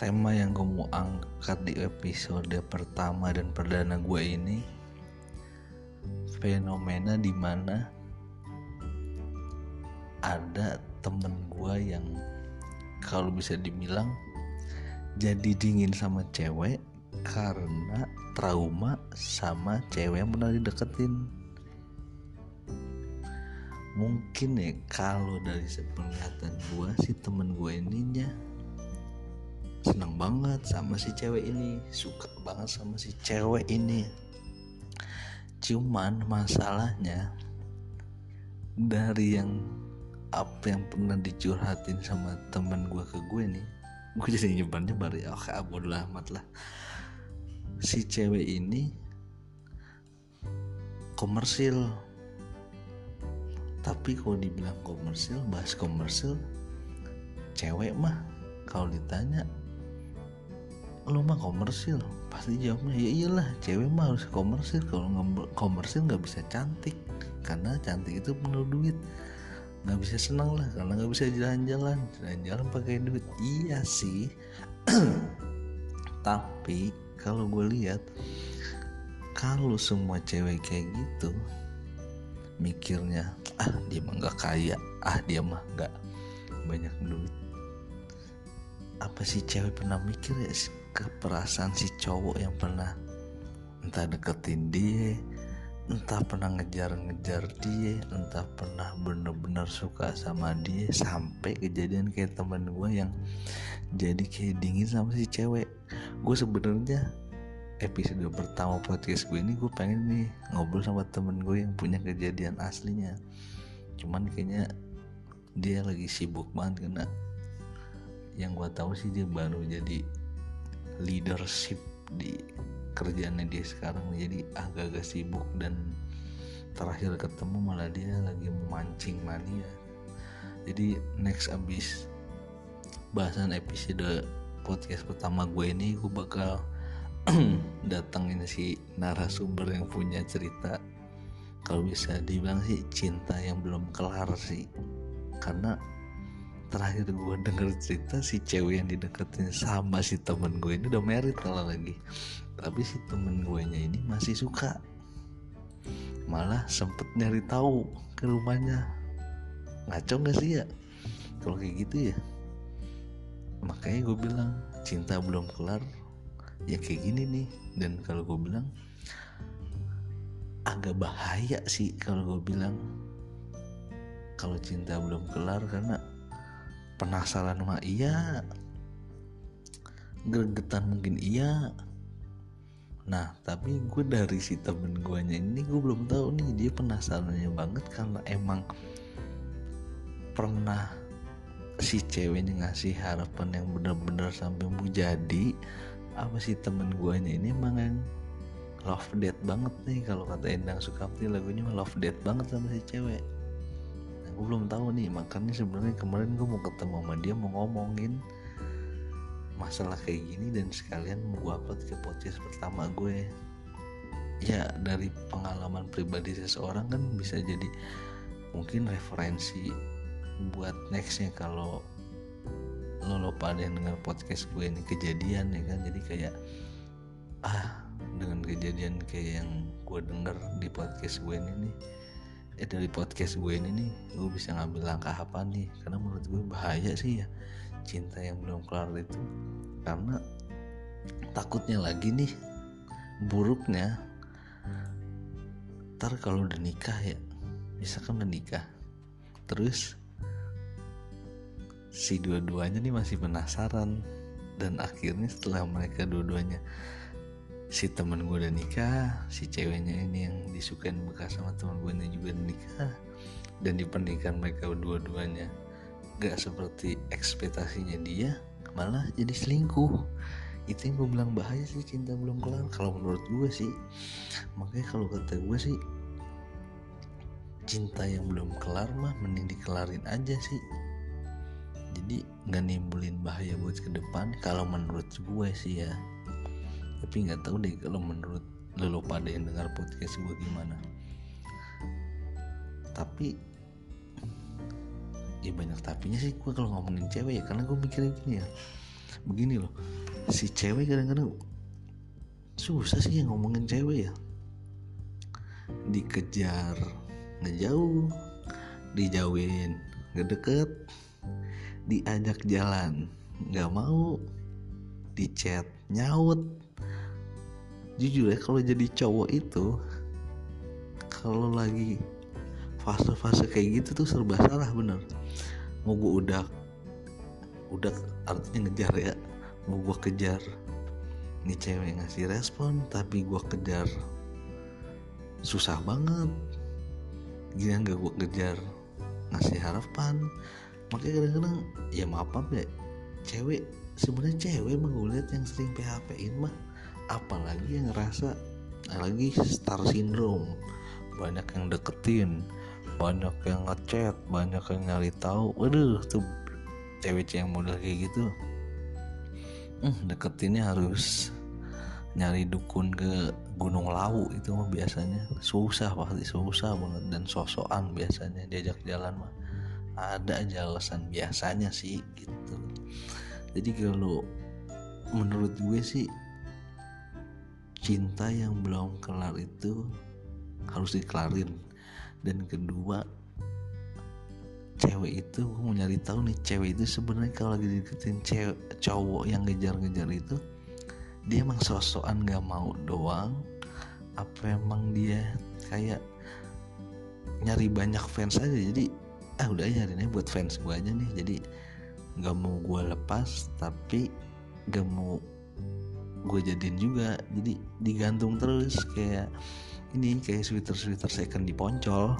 tema yang gue mau angkat di episode pertama dan perdana gue ini fenomena di mana ada temen gue yang kalau bisa dibilang jadi dingin sama cewek karena trauma sama cewek yang pernah dideketin. Mungkin ya kalau dari sepenglihatan gue si temen gue ininya senang banget sama si cewek ini suka banget sama si cewek ini. Cuman masalahnya dari yang apa yang pernah dicurhatin sama temen gue ke gue nih gue jadi nyebar nyebar ya oke oh, bodo amat lah. Si cewek ini komersil. Tapi kalau dibilang komersil bahas komersil cewek mah kalau ditanya lo mah komersil. Pasti jawabnya ya iyalah cewek mah harus komersil. Kalau nggak komersil nggak bisa cantik. Karena cantik itu penuh duit. Nggak bisa senang lah karena nggak bisa jalan-jalan. Jalan-jalan pakai duit. Iya sih. Tapi kalau gue lihat kalau semua cewek kayak gitu mikirnya ah dia mah nggak kaya. Ah dia mah nggak banyak duit apa sih cewek pernah mikir ya ke perasaan si cowok yang pernah entah deketin dia entah pernah ngejar-ngejar dia entah pernah bener-bener suka sama dia sampai kejadian kayak temen gue yang jadi kayak dingin sama si cewek. Gue sebenarnya episode pertama podcast gue ini gue pengen nih ngobrol sama temen gue yang punya kejadian aslinya. Cuman kayaknya dia lagi sibuk banget karena yang gue tahu sih dia baru jadi leadership di kerjaannya dia sekarang. Jadi agak-agak sibuk dan terakhir ketemu malah dia lagi memancing mania. Jadi next abis bahasan episode podcast pertama gue ini gue bakal datangin si narasumber yang punya cerita. Kalau bisa dibilang sih cinta yang belum kelar sih. Karena terakhir gue denger cerita si cewek yang dideketin sama si temen gue ini udah merit kalau lagi. Tapi si temen gue nya ini masih suka. Malah sempet nyari tahu ke rumahnya. Ngaco gak sih ya? Kalau kayak gitu ya. Makanya gue bilang cinta belum kelar. Ya kayak gini nih. Dan kalau gue bilang agak bahaya sih kalau gue bilang kalau cinta belum kelar karena penasaran mah iya. Gregetan mungkin iya. Nah tapi gue dari si temen gue ini gue belum tahu nih dia penasarannya banget karena emang pernah si ceweknya ngasih harapan yang bener-bener sampai mau jadi apa sih temen gue ini emang yang love date banget nih. Kalau kata Endang Sukamti lagunya love date banget sama si cewek gue belum tahu nih makanya sebenarnya kemarin gue mau ketemu sama dia mau ngomongin masalah kayak gini dan sekalian mau gue upload ke podcast pertama gue. Ya dari pengalaman pribadi seseorang kan bisa jadi mungkin referensi buat nextnya kalau lo lo pada yang dengar podcast gue ini kejadian ya kan. Jadi kayak ah dengan kejadian kayak yang gue denger di podcast gue ini nih eh dari podcast gue ini nih gue bisa ngambil langkah apa nih? Karena menurut gue bahaya sih ya cinta yang belum kelar itu. Karena takutnya lagi nih buruknya. Ntar kalau udah nikah ya misalkan udah nikah terus si dua-duanya nih masih penasaran. Dan akhirnya setelah mereka dua-duanya si teman gue udah nikah si ceweknya ini yang disukain bekas sama teman gue ini juga nikah. Dan di pernikahan mereka dua-duanya gak seperti ekspektasinya dia malah jadi selingkuh. Itu yang gue bilang bahaya sih cinta belum kelar. Kalau menurut gue sih makanya kalau kata gue sih cinta yang belum kelar mah mending dikelarin aja sih. Jadi nggak nimbulin bahaya buat ke depan kalau menurut gue sih ya tapi nggak tahu deh kalau menurut lo pada yang dengar podcast gue gimana. Tapi ya banyak tapinya sih gue kalau ngomongin cewek ya karena gue mikirnya gini ya. Begini loh si cewek kadang-kadang susah sih yang ngomongin cewek ya. Dikejar ngejauh dijauhin ngedeket diajak jalan nggak mau di chat nyaut jujur ya kalau jadi cowok itu kalau lagi fase-fase kayak gitu tuh serba salah bener. Mau gue udah udah artinya ngejar ya. Mau gue kejar ini cewek ngasih respon tapi gue kejar susah banget. Gini nggak gue kejar ngasih harapan? Makanya kadang-kadang ya maaf ya cewek sebenarnya cewek mah yang sering PHP in mah apalagi yang ngerasa lagi star syndrome. Banyak yang deketin banyak yang ngechat banyak yang nyari tahu. Waduh tuh cewek-cewek yang model kayak gitu. Hmm, deketinnya harus nyari dukun ke Gunung Lawu itu mah biasanya. Susah pasti susah banget. Dan sosokan biasanya diajak jalan mah. Ada aja alasan biasanya sih gitu. Jadi kalau menurut gue sih cinta yang belum kelar itu harus dikelarin dan kedua cewek itu gue mau nyari tahu nih cewek itu sebenarnya kalau lagi deketin cewek cowok yang ngejar-ngejar itu dia emang sosokan gak mau doang? Apa emang dia kayak nyari banyak fans aja? Jadi ah udah aja ini buat fans gue aja nih. Jadi nggak mau gue lepas tapi gak mau gue jadiin juga. Jadi digantung terus kayak ini kayak sweater sweater second di poncol.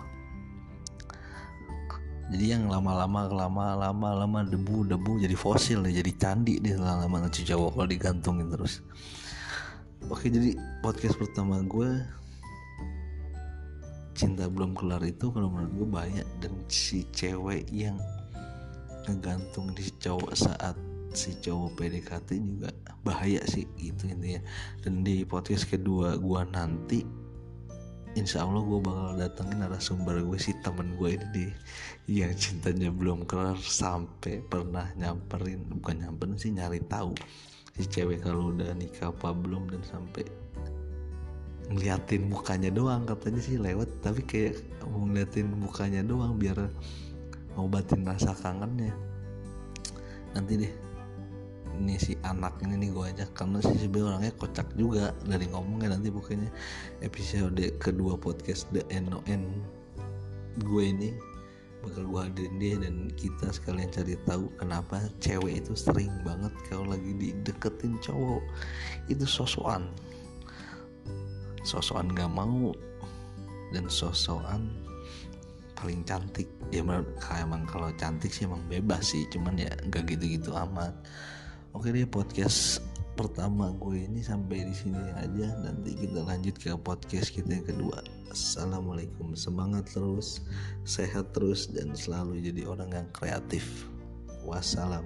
Jadi yang lama-lama lama lama lama debu debu jadi fosil ya jadi candi deh lama-lama ngecu cowok kalau digantungin terus. Oke jadi podcast pertama gue cinta belum kelar itu kalau menurut gue banyak dan si cewek yang ngegantung di cowok saat si cowok PDKT juga bahaya sih gitu intinya. Dan di podcast kedua gue nanti Insya Allah gue bakal datengin narasumber gue si temen gue ini deh yang cintanya belum kelar sampai pernah nyamperin bukan nyamperin sih nyari tahu si cewek kalau udah nikah apa belum dan sampai ngeliatin mukanya doang katanya sih lewat. Tapi kayak mau ngeliatin mukanya doang biar ngobatin rasa kangennya. Nanti deh ini si anak ini nih gue ajak karena sih sebenarnya orangnya kocak juga dari ngomongnya nanti pokoknya episode kedua podcast The NON gue ini bakal gue hadirin dia dan kita sekalian cari tahu kenapa cewek itu sering banget kalau lagi dideketin cowok. Itu sosokan. Sosokan gak mau dan sosokan paling cantik. Ya emang kalau cantik sih emang bebas sih cuman ya nggak gitu-gitu amat oke deh podcast pertama gue ini sampai di sini aja. Nanti kita lanjut ke podcast kita yang kedua. Assalamualaikum. Semangat terus sehat terus dan selalu jadi orang yang kreatif. Wassalam